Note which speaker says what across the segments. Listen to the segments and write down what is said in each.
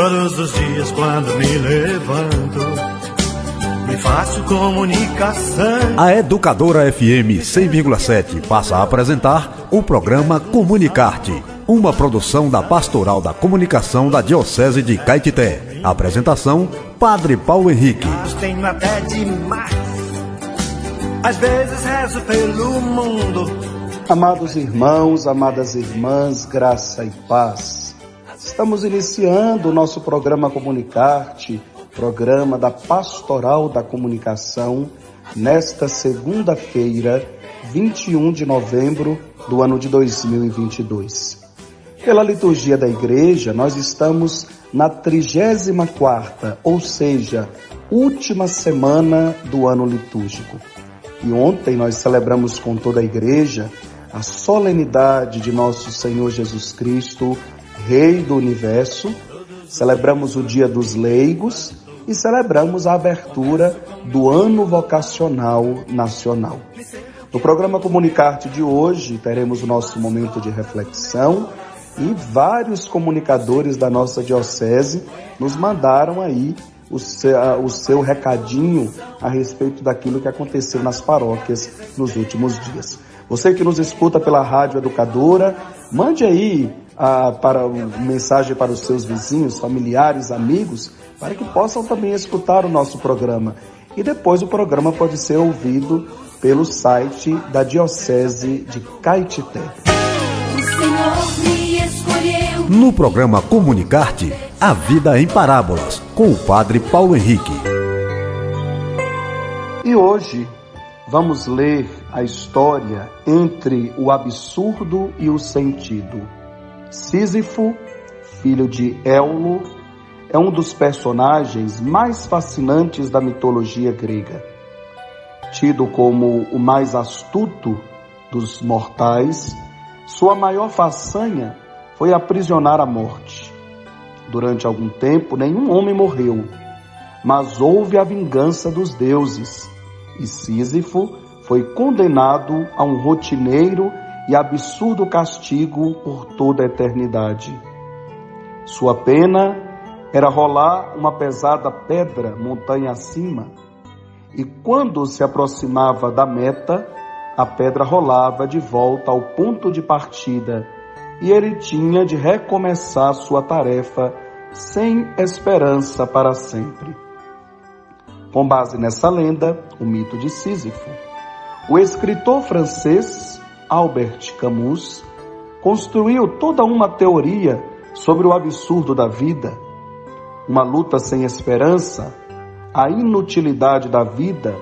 Speaker 1: Todos os dias quando me levanto, me faço comunicação.
Speaker 2: A Educadora FM 100,7 passa a apresentar o programa Comunicarte, uma produção da Pastoral da Comunicação da Diocese de Caetité. Apresentação: Padre Paulo Henrique.
Speaker 1: Tenho até demais. Às vezes rezo pelo mundo.
Speaker 3: Amados irmãos, amadas irmãs, graça e paz. Estamos iniciando o nosso programa Comunicarte, programa da Pastoral da Comunicação, nesta segunda-feira, 21 de novembro do ano de 2022. Pela liturgia da igreja, nós estamos na 34ª, ou seja, última semana do ano litúrgico. E ontem nós celebramos com toda a igreja a solenidade de nosso Senhor Jesus Cristo, Rei do Universo, celebramos o Dia dos Leigos e celebramos a abertura do Ano Vocacional Nacional. No programa Comunicarte de hoje, teremos o nosso momento de reflexão e vários comunicadores da nossa diocese nos mandaram aí o seu, o seu recadinho a respeito daquilo que aconteceu nas paróquias nos últimos dias. Você que nos escuta pela Rádio Educadora, mande aí ah, para mensagem para os seus vizinhos, familiares, amigos, para que possam também escutar o nosso programa. E depois o programa pode ser ouvido pelo site da Diocese de Caetité.
Speaker 2: No programa Comunicarte, a vida em parábolas, com o Padre Paulo Henrique.
Speaker 3: E hoje vamos ler a história entre o absurdo e o sentido. Sísifo, filho de Éulo, é um dos personagens mais fascinantes da mitologia grega. Tido como o mais astuto dos mortais, sua maior façanha foi aprisionar a morte. Durante algum tempo, nenhum homem morreu, mas houve a vingança dos deuses, e Sísifo foi condenado a um rotineiro e absurdo castigo por toda a eternidade. Sua pena era rolar uma pesada pedra montanha acima, e quando se aproximava da meta, a pedra rolava de volta ao ponto de partida e ele tinha de recomeçar sua tarefa sem esperança para sempre. Com base nessa lenda, o mito de Sísifo, o escritor francês Albert Camus, construiu toda uma teoria sobre o absurdo da vida, uma luta sem esperança, a inutilidade da vida,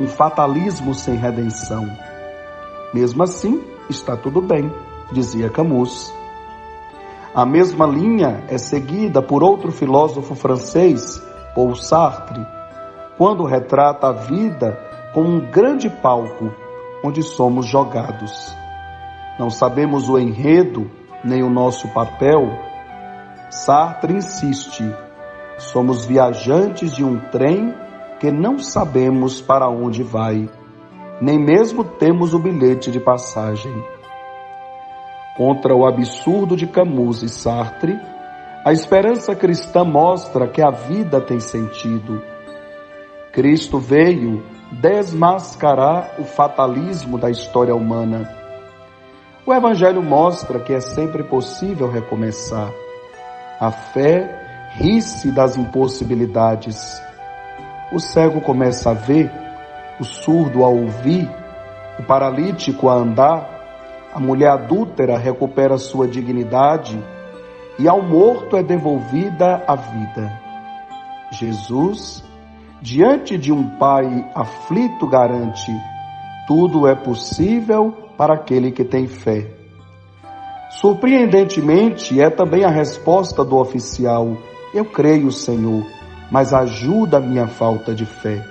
Speaker 3: um fatalismo sem redenção. Mesmo assim, está tudo bem, dizia Camus. A mesma linha é seguida por outro filósofo francês, Paul Sartre, quando retrata a vida como um grande palco onde somos jogados. Não sabemos o enredo nem o nosso papel. Sartre insiste: somos viajantes de um trem que não sabemos para onde vai, nem mesmo temos o bilhete de passagem. Contra o absurdo de Camus e Sartre, a esperança cristã mostra que a vida tem sentido. Cristo veio desmascarar o fatalismo da história humana. O Evangelho mostra que é sempre possível recomeçar. A fé ri-se das impossibilidades. O cego começa a ver, o surdo a ouvir, o paralítico a andar, a mulher adúltera recupera sua dignidade e ao morto é devolvida a vida. Jesus diante de um pai aflito, garante: tudo é possível para aquele que tem fé. Surpreendentemente, é também a resposta do oficial: Eu creio, Senhor, mas ajuda a minha falta de fé.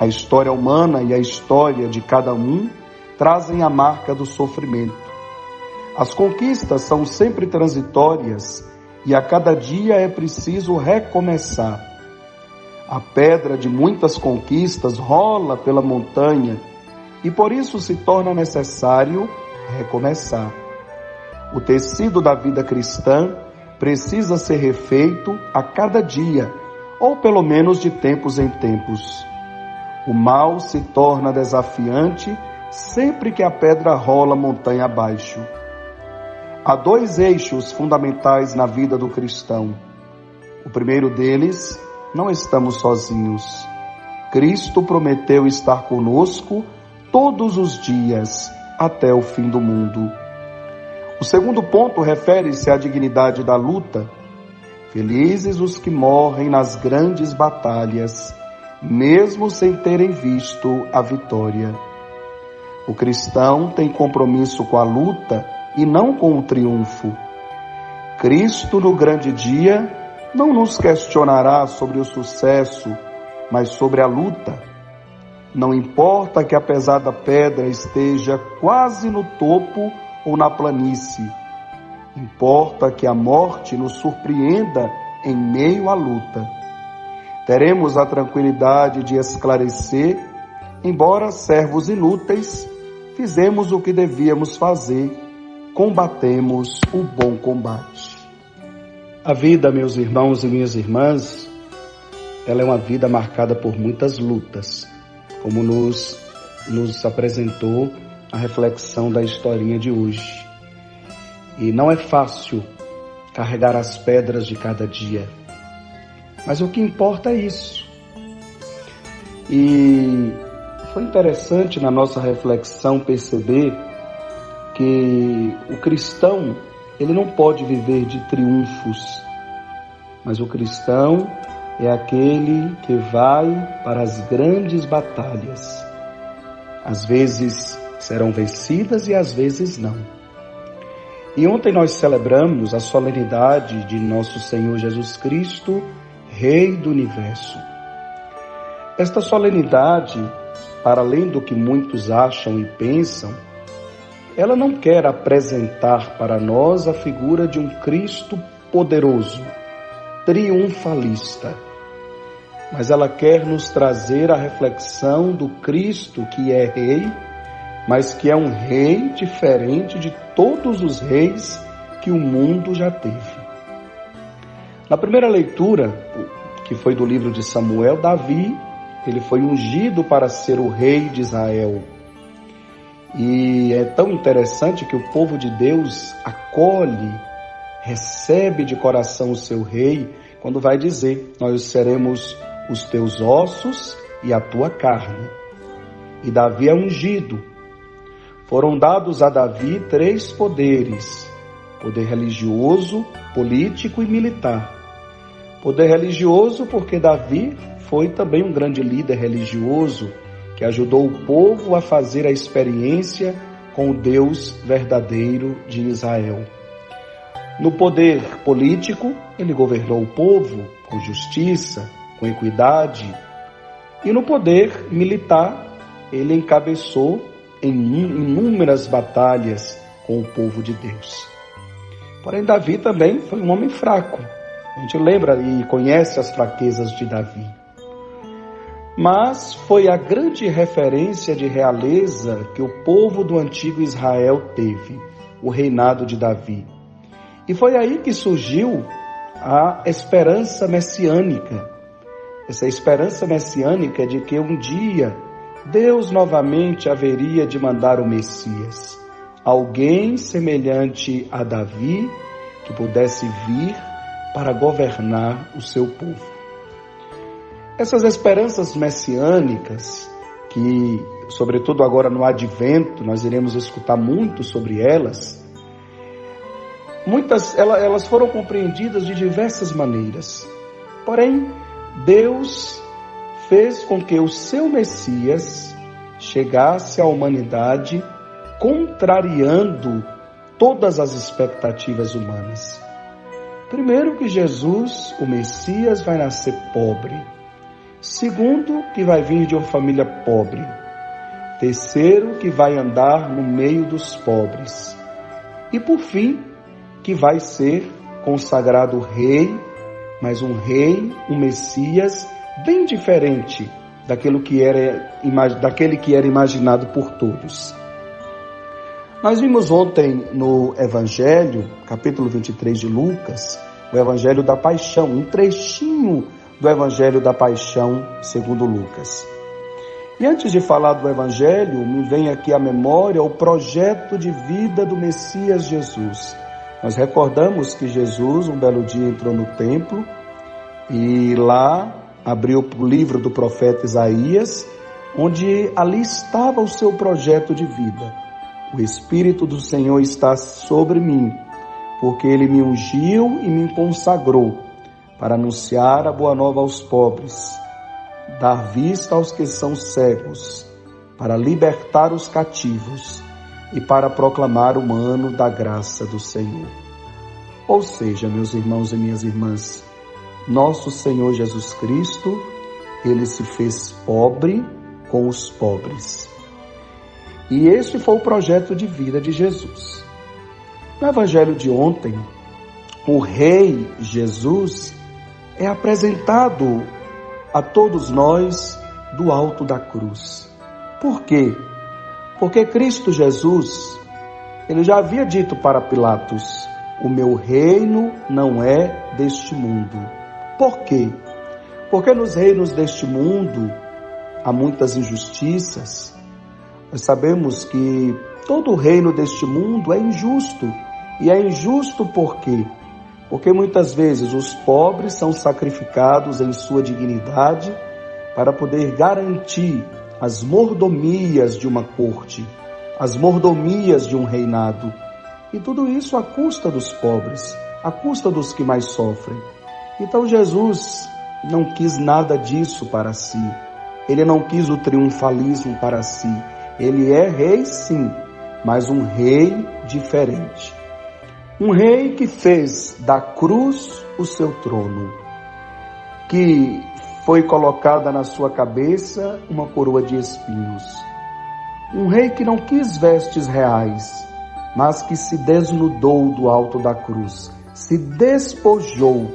Speaker 3: A história humana e a história de cada um trazem a marca do sofrimento. As conquistas são sempre transitórias e a cada dia é preciso recomeçar. A pedra de muitas conquistas rola pela montanha e por isso se torna necessário recomeçar. O tecido da vida cristã precisa ser refeito a cada dia, ou pelo menos de tempos em tempos. O mal se torna desafiante sempre que a pedra rola montanha abaixo. Há dois eixos fundamentais na vida do cristão. O primeiro deles, não estamos sozinhos. Cristo prometeu estar conosco todos os dias até o fim do mundo. O segundo ponto refere-se à dignidade da luta. Felizes os que morrem nas grandes batalhas, mesmo sem terem visto a vitória. O cristão tem compromisso com a luta e não com o triunfo. Cristo, no grande dia, não nos questionará sobre o sucesso, mas sobre a luta. Não importa que a pesada pedra esteja quase no topo ou na planície, importa que a morte nos surpreenda em meio à luta. Teremos a tranquilidade de esclarecer, embora servos inúteis, fizemos o que devíamos fazer combatemos o bom combate. A vida, meus irmãos e minhas irmãs, ela é uma vida marcada por muitas lutas, como nos, nos apresentou a reflexão da historinha de hoje. E não é fácil carregar as pedras de cada dia, mas o que importa é isso. E foi interessante na nossa reflexão perceber que o cristão ele não pode viver de triunfos, mas o cristão é aquele que vai para as grandes batalhas. Às vezes serão vencidas e às vezes não. E ontem nós celebramos a solenidade de nosso Senhor Jesus Cristo, Rei do Universo. Esta solenidade, para além do que muitos acham e pensam, ela não quer apresentar para nós a figura de um Cristo poderoso, triunfalista, mas ela quer nos trazer a reflexão do Cristo que é Rei, mas que é um Rei diferente de todos os reis que o mundo já teve. Na primeira leitura, que foi do livro de Samuel, Davi, ele foi ungido para ser o rei de Israel. E é tão interessante que o povo de Deus acolhe, recebe de coração o seu rei, quando vai dizer: Nós seremos os teus ossos e a tua carne. E Davi é ungido. Foram dados a Davi três poderes: poder religioso, político e militar. Poder religioso, porque Davi foi também um grande líder religioso que ajudou o povo a fazer a experiência com o Deus verdadeiro de Israel. No poder político, ele governou o povo com justiça, com equidade, e no poder militar, ele encabeçou em inúmeras batalhas com o povo de Deus. Porém, Davi também foi um homem fraco. A gente lembra e conhece as fraquezas de Davi mas foi a grande referência de realeza que o povo do antigo Israel teve, o reinado de Davi. E foi aí que surgiu a esperança messiânica. Essa esperança messiânica de que um dia Deus novamente haveria de mandar o Messias, alguém semelhante a Davi que pudesse vir para governar o seu povo. Essas esperanças messiânicas, que, sobretudo agora no advento, nós iremos escutar muito sobre elas, muitas elas foram compreendidas de diversas maneiras. Porém, Deus fez com que o seu Messias chegasse à humanidade contrariando todas as expectativas humanas. Primeiro que Jesus, o Messias, vai nascer pobre. Segundo, que vai vir de uma família pobre. Terceiro, que vai andar no meio dos pobres. E por fim, que vai ser consagrado rei, mas um rei, um Messias bem diferente daquilo que era, daquele que era imaginado por todos. Nós vimos ontem no Evangelho, capítulo 23 de Lucas, o Evangelho da Paixão, um trechinho do Evangelho da Paixão segundo Lucas. E antes de falar do Evangelho, me vem aqui à memória o projeto de vida do Messias Jesus. Nós recordamos que Jesus, um belo dia, entrou no templo e lá abriu o livro do profeta Isaías, onde ali estava o seu projeto de vida. O Espírito do Senhor está sobre mim, porque ele me ungiu e me consagrou para anunciar a boa nova aos pobres dar vista aos que são cegos, para libertar os cativos e para proclamar o ano da graça do Senhor. Ou seja, meus irmãos e minhas irmãs, nosso Senhor Jesus Cristo, ele se fez pobre com os pobres. E esse foi o projeto de vida de Jesus. No evangelho de ontem, o rei Jesus é apresentado a todos nós do alto da cruz. Por quê? Porque Cristo Jesus, ele já havia dito para Pilatos: O meu reino não é deste mundo. Por quê? Porque nos reinos deste mundo há muitas injustiças. Nós sabemos que todo o reino deste mundo é injusto. E é injusto por quê? Porque muitas vezes os pobres são sacrificados em sua dignidade para poder garantir as mordomias de uma corte, as mordomias de um reinado. E tudo isso à custa dos pobres, à custa dos que mais sofrem. Então Jesus não quis nada disso para si. Ele não quis o triunfalismo para si. Ele é rei, sim, mas um rei diferente. Um rei que fez da cruz o seu trono, que foi colocada na sua cabeça uma coroa de espinhos. Um rei que não quis vestes reais, mas que se desnudou do alto da cruz, se despojou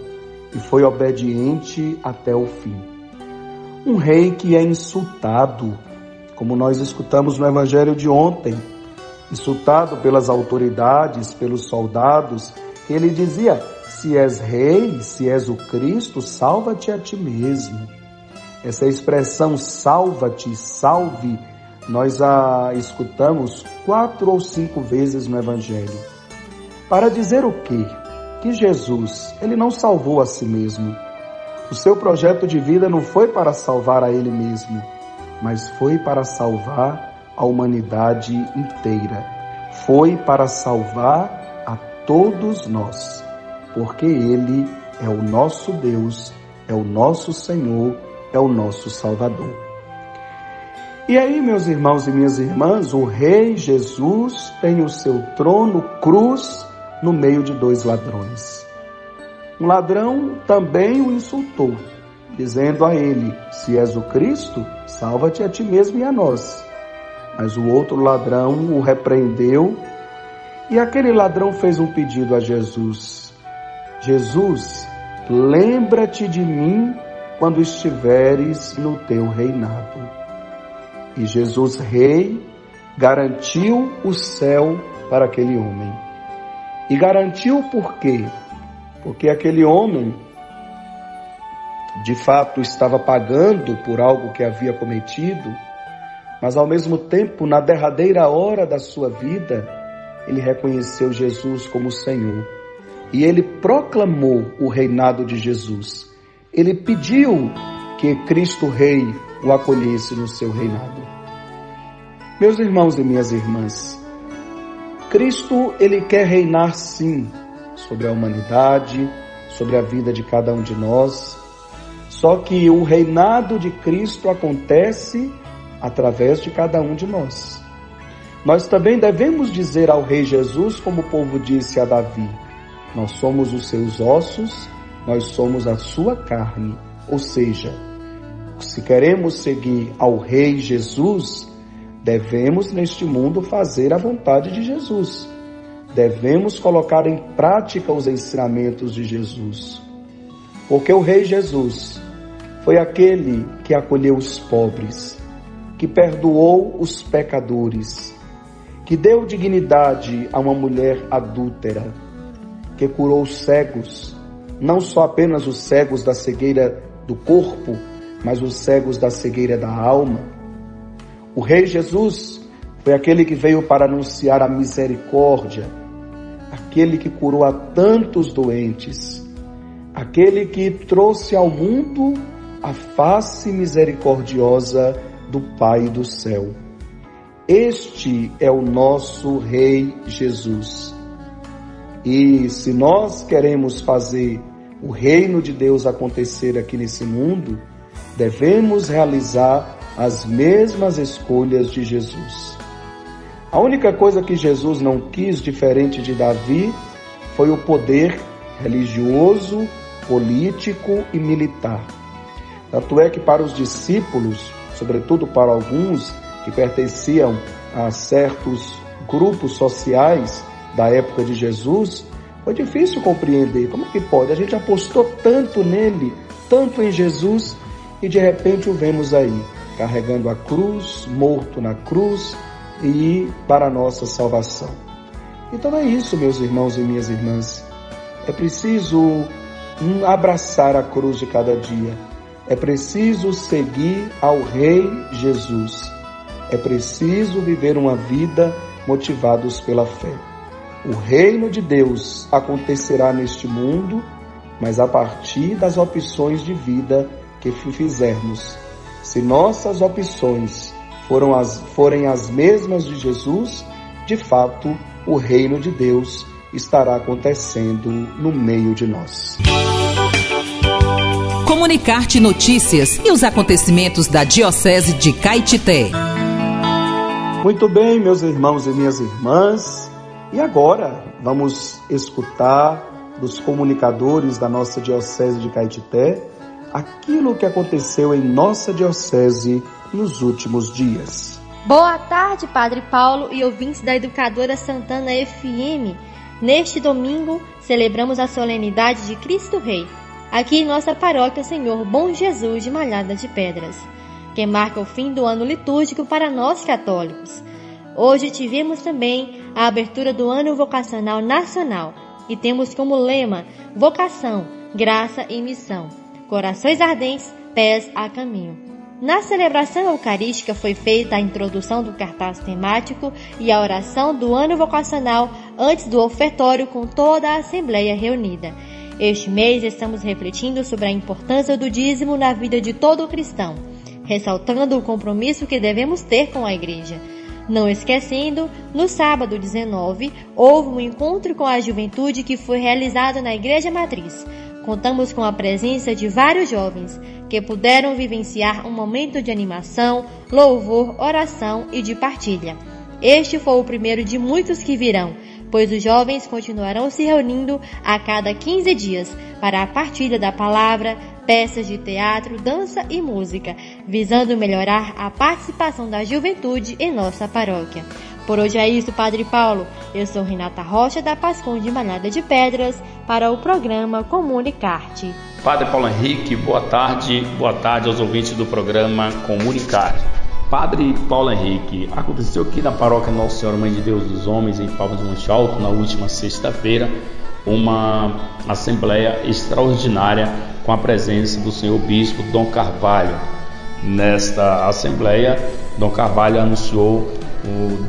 Speaker 3: e foi obediente até o fim. Um rei que é insultado, como nós escutamos no evangelho de ontem, insultado pelas autoridades, pelos soldados, ele dizia: Se és rei, se és o Cristo, salva-te a ti mesmo. Essa expressão salva-te, salve, nós a escutamos quatro ou cinco vezes no Evangelho. Para dizer o quê? Que Jesus, ele não salvou a si mesmo. O seu projeto de vida não foi para salvar a ele mesmo, mas foi para salvar a humanidade inteira. Foi para salvar a todos nós, porque Ele é o nosso Deus, é o nosso Senhor, é o nosso Salvador. E aí, meus irmãos e minhas irmãs, o Rei Jesus tem o seu trono cruz no meio de dois ladrões. Um ladrão também o insultou, dizendo a ele: Se és o Cristo, salva-te a ti mesmo e a nós. Mas o outro ladrão o repreendeu e aquele ladrão fez um pedido a Jesus: Jesus, lembra-te de mim quando estiveres no teu reinado. E Jesus, rei, garantiu o céu para aquele homem. E garantiu por quê? Porque aquele homem, de fato, estava pagando por algo que havia cometido mas ao mesmo tempo, na derradeira hora da sua vida, ele reconheceu Jesus como Senhor e ele proclamou o reinado de Jesus. Ele pediu que Cristo Rei o acolhesse no seu reinado. Meus irmãos e minhas irmãs, Cristo ele quer reinar sim sobre a humanidade, sobre a vida de cada um de nós. Só que o reinado de Cristo acontece através de cada um de nós. Nós também devemos dizer ao Rei Jesus, como o povo disse a Davi: Nós somos os seus ossos, nós somos a sua carne. Ou seja, se queremos seguir ao Rei Jesus, devemos neste mundo fazer a vontade de Jesus. Devemos colocar em prática os ensinamentos de Jesus. Porque o Rei Jesus foi aquele que acolheu os pobres, que perdoou os pecadores, que deu dignidade a uma mulher adúltera, que curou os cegos, não só apenas os cegos da cegueira do corpo, mas os cegos da cegueira da alma. O Rei Jesus foi aquele que veio para anunciar a misericórdia, aquele que curou a tantos doentes, aquele que trouxe ao mundo a face misericordiosa do Pai do céu. Este é o nosso Rei Jesus. E se nós queremos fazer o reino de Deus acontecer aqui nesse mundo, devemos realizar as mesmas escolhas de Jesus. A única coisa que Jesus não quis, diferente de Davi, foi o poder religioso, político e militar. Tanto é que para os discípulos, sobretudo para alguns que pertenciam a certos grupos sociais da época de Jesus, foi difícil compreender. Como que pode? A gente apostou tanto nele, tanto em Jesus, e de repente o vemos aí, carregando a cruz, morto na cruz e para a nossa salvação. Então é isso, meus irmãos e minhas irmãs. É preciso abraçar a cruz de cada dia. É preciso seguir ao Rei Jesus. É preciso viver uma vida motivados pela fé. O reino de Deus acontecerá neste mundo, mas a partir das opções de vida que fizermos. Se nossas opções foram as, forem as mesmas de Jesus, de fato, o reino de Deus estará acontecendo no meio de nós.
Speaker 4: Comunicar-te notícias e os acontecimentos da Diocese de Caetité.
Speaker 3: Muito bem, meus irmãos e minhas irmãs, e agora vamos escutar dos comunicadores da nossa Diocese de Caetité aquilo que aconteceu em nossa Diocese nos últimos dias.
Speaker 5: Boa tarde, Padre Paulo e ouvintes da Educadora Santana FM. Neste domingo, celebramos a solenidade de Cristo Rei, aqui em nossa paróquia Senhor Bom Jesus de Malhada de Pedras, que marca o fim do ano litúrgico para nós católicos. Hoje tivemos também a abertura do Ano Vocacional Nacional e temos como lema Vocação, Graça e Missão. Corações ardentes, pés a caminho. Na celebração eucarística foi feita a introdução do cartaz temático e a oração do ano vocacional antes do ofertório com toda a Assembleia reunida. Este mês estamos refletindo sobre a importância do dízimo na vida de todo cristão, ressaltando o compromisso que devemos ter com a Igreja. Não esquecendo, no sábado 19, houve um encontro com a juventude que foi realizado na Igreja Matriz. Contamos com a presença de vários jovens que puderam vivenciar um momento de animação, louvor, oração e de partilha. Este foi o primeiro de muitos que virão, pois os jovens continuarão se reunindo a cada 15 dias para a partilha da palavra, peças de teatro, dança e música, visando melhorar a participação da juventude em nossa paróquia. Por hoje é isso, Padre Paulo. Eu sou Renata Rocha, da Pascom de Manada de Pedras, para o programa Comunicarte.
Speaker 6: Padre Paulo Henrique, boa tarde. Boa tarde aos ouvintes do programa Comunicarte. Padre Paulo Henrique, aconteceu aqui na paróquia Nossa Senhora Mãe de Deus dos Homens, em Palmas de Monte Alto, na última sexta-feira, uma assembleia extraordinária com a presença do senhor bispo Dom Carvalho. Nesta assembleia, Dom Carvalho anunciou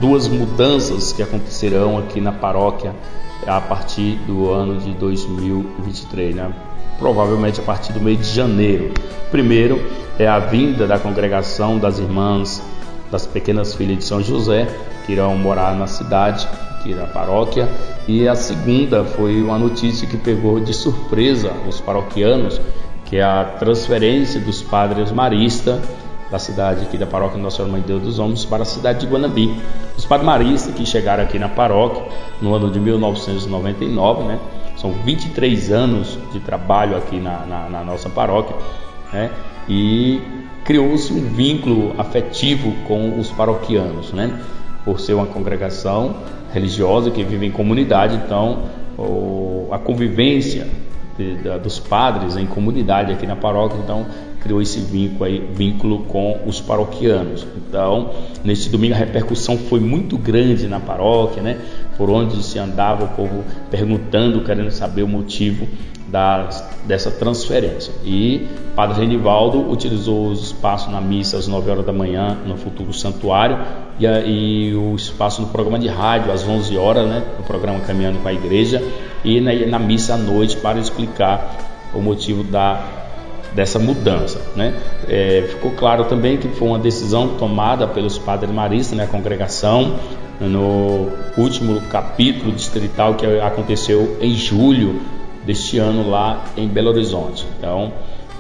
Speaker 6: duas mudanças que acontecerão aqui na paróquia a partir do ano de 2023, né? Provavelmente a partir do mês de janeiro. Primeiro é a vinda da congregação das irmãs das pequenas filhas de São José, que irão morar na cidade, aqui na paróquia, e a segunda foi uma notícia que pegou de surpresa os paroquianos, que é a transferência dos padres maristas da cidade aqui da paróquia Nossa Senhora Mãe de Deus dos Homens para a cidade de Guanabi. Os padmaristas que chegaram aqui na paróquia no ano de 1999, né? São 23 anos de trabalho aqui na, na, na nossa paróquia, né? E criou-se um vínculo afetivo com os paroquianos, né? Por ser uma congregação religiosa que vive em comunidade, então o, a convivência de, de, dos padres em comunidade aqui na paróquia, então criou esse vínculo, aí, vínculo com os paroquianos. Então, neste domingo a repercussão foi muito grande na paróquia, né? Por onde se andava o povo perguntando, querendo saber o motivo dessa transferência. E Padre Renivaldo utilizou os espaços na missa às 9 horas da manhã no futuro santuário e, e o espaço no programa de rádio às 11 horas, né, no programa Caminhando com a Igreja, e na, na missa à noite para explicar o motivo da dessa mudança. Né? É, ficou claro também que foi uma decisão tomada pelos padres maristas, né, a congregação, no último capítulo distrital que aconteceu em julho deste ano lá em Belo Horizonte. Então,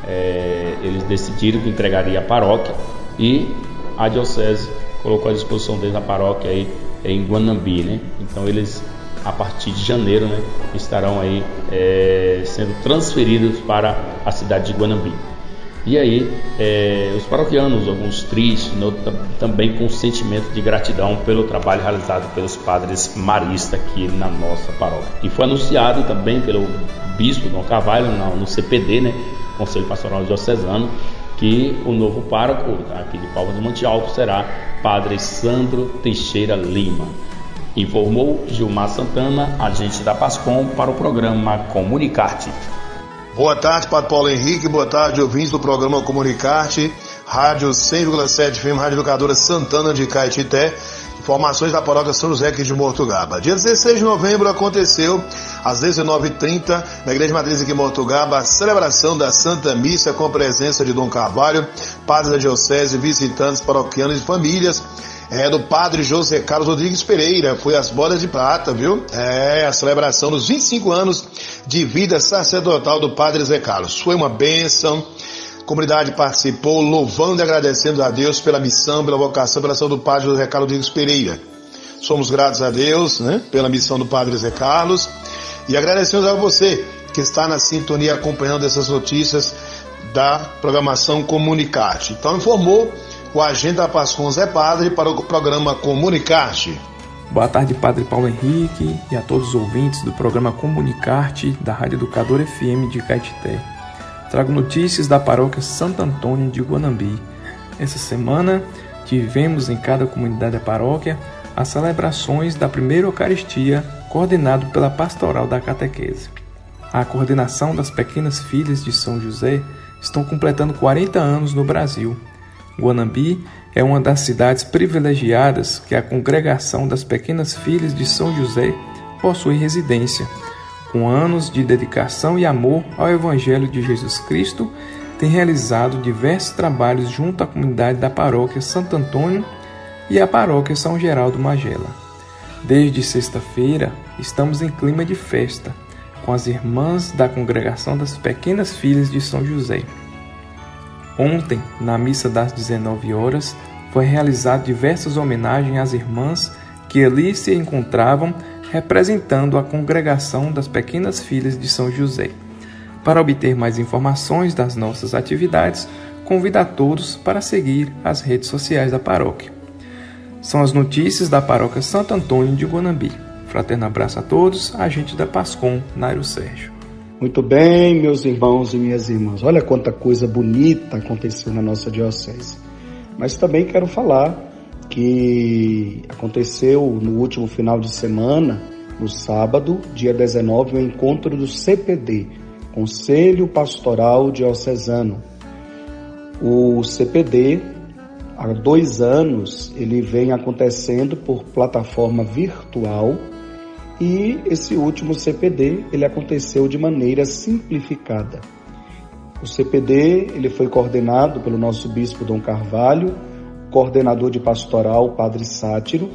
Speaker 6: é, eles decidiram que entregaria a paróquia e a diocese colocou à disposição deles a paróquia aí em Guanambi, né? Então eles a partir de janeiro, né, estarão aí é, sendo transferidos para a cidade de Guanambi. E aí, é, os paroquianos, alguns tristes, no, também com sentimento de gratidão pelo trabalho realizado pelos padres maristas aqui na nossa paróquia. E foi anunciado também pelo bispo Dom Carvalho no, no CPD, né, Conselho Pastoral Diocesano, que o novo pároco aqui de Palmas do Monte Alto será Padre Sandro Teixeira Lima. Informou Gilmar Santana, agente da Pascom, para o programa Comunicarte.
Speaker 7: Boa tarde, Padre Paulo Henrique. Boa tarde, ouvintes do programa Comunicarte. Rádio 100,7 FM, Rádio Educadora Santana de Caetité. Informações da paróquia São José aqui de Mortugaba. Dia 16 de novembro aconteceu, às 19h30, na Igreja Matriz aqui em Mortugaba, a celebração da Santa Missa com a presença de Dom Carvalho, padres da Diocese, visitantes, paroquianos e famílias é do padre José Carlos Rodrigues Pereira, foi as bodas de prata, viu? É a celebração dos 25 anos de vida sacerdotal do padre Zé Carlos. Foi uma bênção. A comunidade participou, louvando e agradecendo a Deus pela missão, pela vocação, pela ação do padre José Carlos Rodrigues Pereira. Somos gratos a Deus, né, pela missão do padre Zé Carlos e agradecemos a você que está na sintonia acompanhando essas notícias da programação Comunicate. Então informou o agente da Pascom Zé Padre para o programa Comunicarte.
Speaker 8: Boa tarde, Padre Paulo Henrique e a todos os ouvintes do programa Comunicarte da Rádio Educador FM de Caetité. Trago notícias da paróquia Santo Antônio de Guanambi. Essa semana tivemos em cada comunidade da paróquia as celebrações da primeira Eucaristia, coordenado pela Pastoral da Catequese. A coordenação das pequenas filhas de São José estão completando 40 anos no Brasil Guanambi é uma das cidades privilegiadas que a congregação das Pequenas Filhas de São José possui residência. Com anos de dedicação e amor ao Evangelho de Jesus Cristo, tem realizado diversos trabalhos junto à comunidade da paróquia Santo Antônio e à paróquia São Geraldo Magela. Desde sexta-feira, estamos em clima de festa, com as irmãs da congregação das Pequenas Filhas de São José. Ontem, na missa das 19 horas, foi realizado diversas homenagens às irmãs que ali se encontravam representando a congregação das pequenas filhas de São José. Para obter mais informações das nossas atividades, convido a todos para seguir as redes sociais da paróquia. São as notícias da paróquia Santo Antônio de Guanambi. Fraterno abraço a todos, agente da Pascom, Nairo Sérgio.
Speaker 3: Muito bem, meus irmãos e minhas irmãs. Olha quanta coisa bonita aconteceu na nossa diocese. Mas também quero falar que aconteceu no último final de semana, no sábado, dia 19, o encontro do CPD, Conselho Pastoral Diocesano. O CPD, há dois anos, ele vem acontecendo por plataforma virtual e esse último CPD ele aconteceu de maneira simplificada. O CPD ele foi coordenado pelo nosso bispo Dom Carvalho, coordenador de pastoral Padre Sátiro,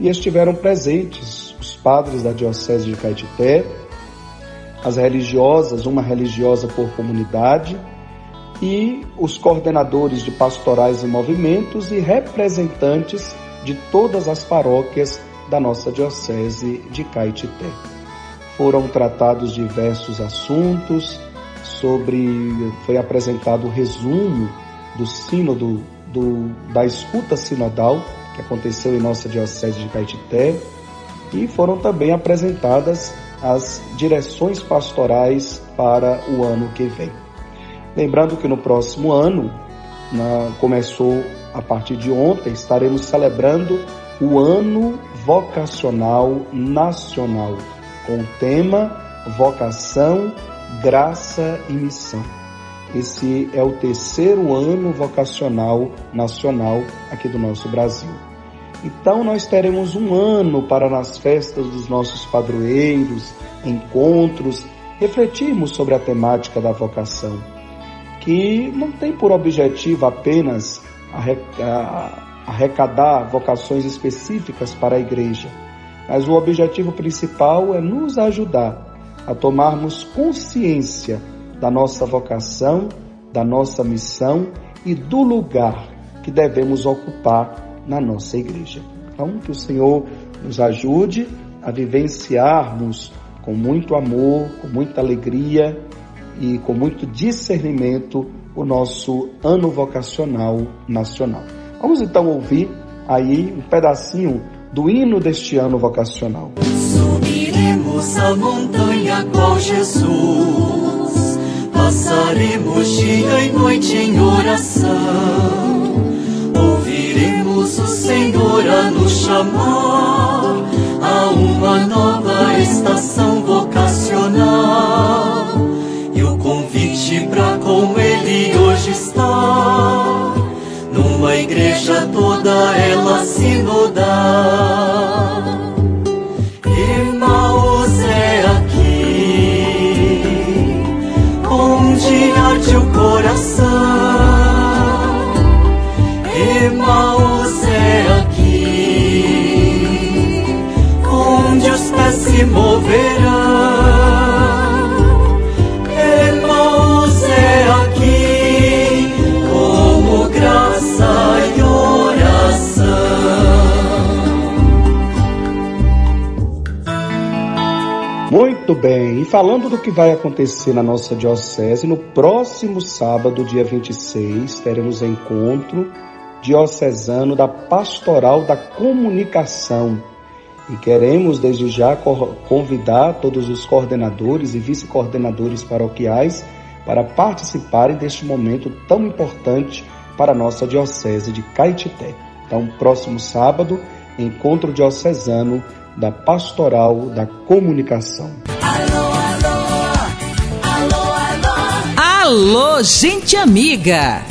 Speaker 3: e estiveram presentes os padres da diocese de Caetité, as religiosas, uma religiosa por comunidade, e os coordenadores de pastorais e movimentos e representantes de todas as paróquias da nossa Diocese de Caetité. Foram tratados diversos assuntos, sobre foi apresentado o resumo do sínodo do, da escuta sinodal que aconteceu em nossa Diocese de Caetité e foram também apresentadas as direções pastorais para o ano que vem. Lembrando que no próximo ano, na, começou a partir de ontem, estaremos celebrando o Ano Vocacional Nacional, com o tema Vocação Graça e Missão. Esse é o terceiro ano vocacional nacional aqui do nosso Brasil. Então nós teremos um ano para nas festas dos nossos padroeiros, encontros, refletirmos sobre a temática da vocação, que não tem por objetivo apenas arrecadar vocações específicas para a igreja, mas o objetivo principal é nos ajudar a tomarmos consciência da nossa vocação, da nossa missão e do lugar que devemos ocupar na nossa igreja. Então, que o Senhor nos ajude a vivenciarmos com muito amor, com muita alegria e com muito discernimento o nosso ano vocacional nacional. Vamos então ouvir aí um pedacinho do hino deste ano vocacional.
Speaker 9: Subiremos a montanha com Jesus, passaremos dia e noite em oração. O Senhor a nos chamar. A uma nova estação
Speaker 3: falando do que vai acontecer na nossa diocese, no próximo sábado, dia 26, teremos encontro diocesano da Pastoral da Comunicação e queremos desde já convidar todos os coordenadores e vice-coordenadores paroquiais para participarem deste momento tão importante para a nossa Diocese de Caetité. Então, próximo sábado, encontro diocesano da Pastoral da Comunicação.
Speaker 4: Alô, gente amiga!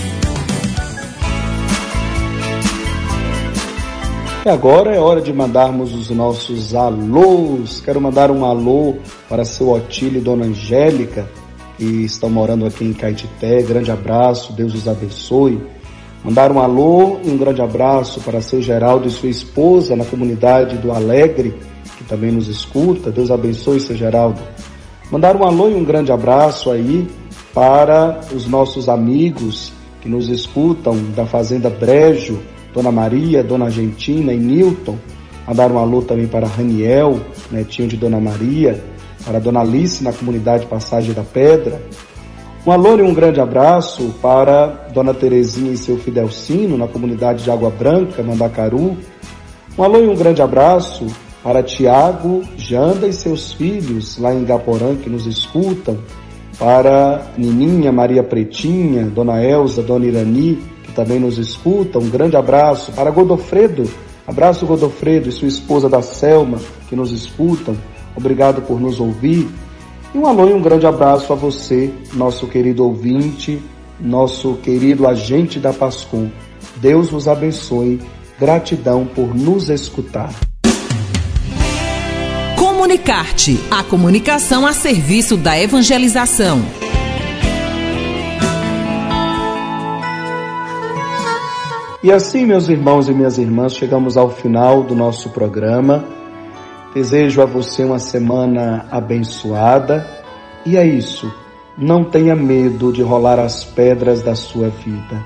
Speaker 3: E agora é hora de mandarmos os nossos alôs. Quero mandar um alô para seu Otílio e Dona Angélica, que estão morando aqui em Caetité. Grande abraço, Deus os abençoe. Mandar um alô e um grande abraço para seu Geraldo e sua esposa na comunidade do Alegre, que também nos escuta. Deus abençoe, seu Geraldo. Mandar um alô e um grande abraço aí para os nossos amigos que nos escutam da Fazenda Brejo, Dona Maria, Dona Argentina e Newton. Mandaram um alô também para Raniel, netinho de Dona Maria, para Dona Alice na comunidade Passagem da Pedra. Um alô e um grande abraço para Dona Terezinha e seu Fidelcino na comunidade de Água Branca, Mandacaru. Um alô e um grande abraço para Tiago, Janda e seus filhos lá em Gaporã que nos escutam, para Nininha, Maria Pretinha, Dona Elza, Dona Irani, também nos escuta. Um grande abraço para Godofredo. Abraço Godofredo e sua esposa da Selma, que nos escutam. Obrigado por nos ouvir. E um alô e um grande abraço a você, nosso querido ouvinte, nosso querido agente da Pascom. Deus vos abençoe. Gratidão por nos escutar.
Speaker 4: Comunicarte, a comunicação a serviço da evangelização.
Speaker 3: E assim, meus irmãos e minhas irmãs, chegamos ao final do nosso programa. Desejo a você uma semana abençoada. E é isso. Não tenha medo de rolar as pedras da sua vida.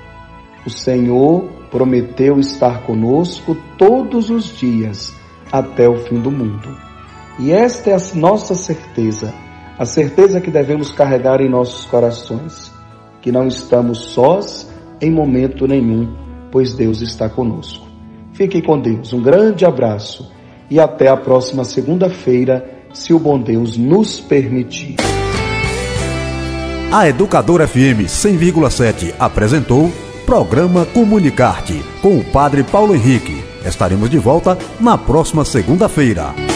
Speaker 3: O Senhor prometeu estar conosco todos os dias até o fim do mundo. E esta é a nossa certeza, a certeza que devemos carregar em nossos corações, que não estamos sós em momento nenhum pois Deus está conosco. Fiquem com Deus, um grande abraço e até a próxima segunda-feira, se o bom Deus nos permitir.
Speaker 2: A Educadora FM 100,7 apresentou Programa Comunicarte com o Padre Paulo Henrique. Estaremos de volta na próxima segunda-feira.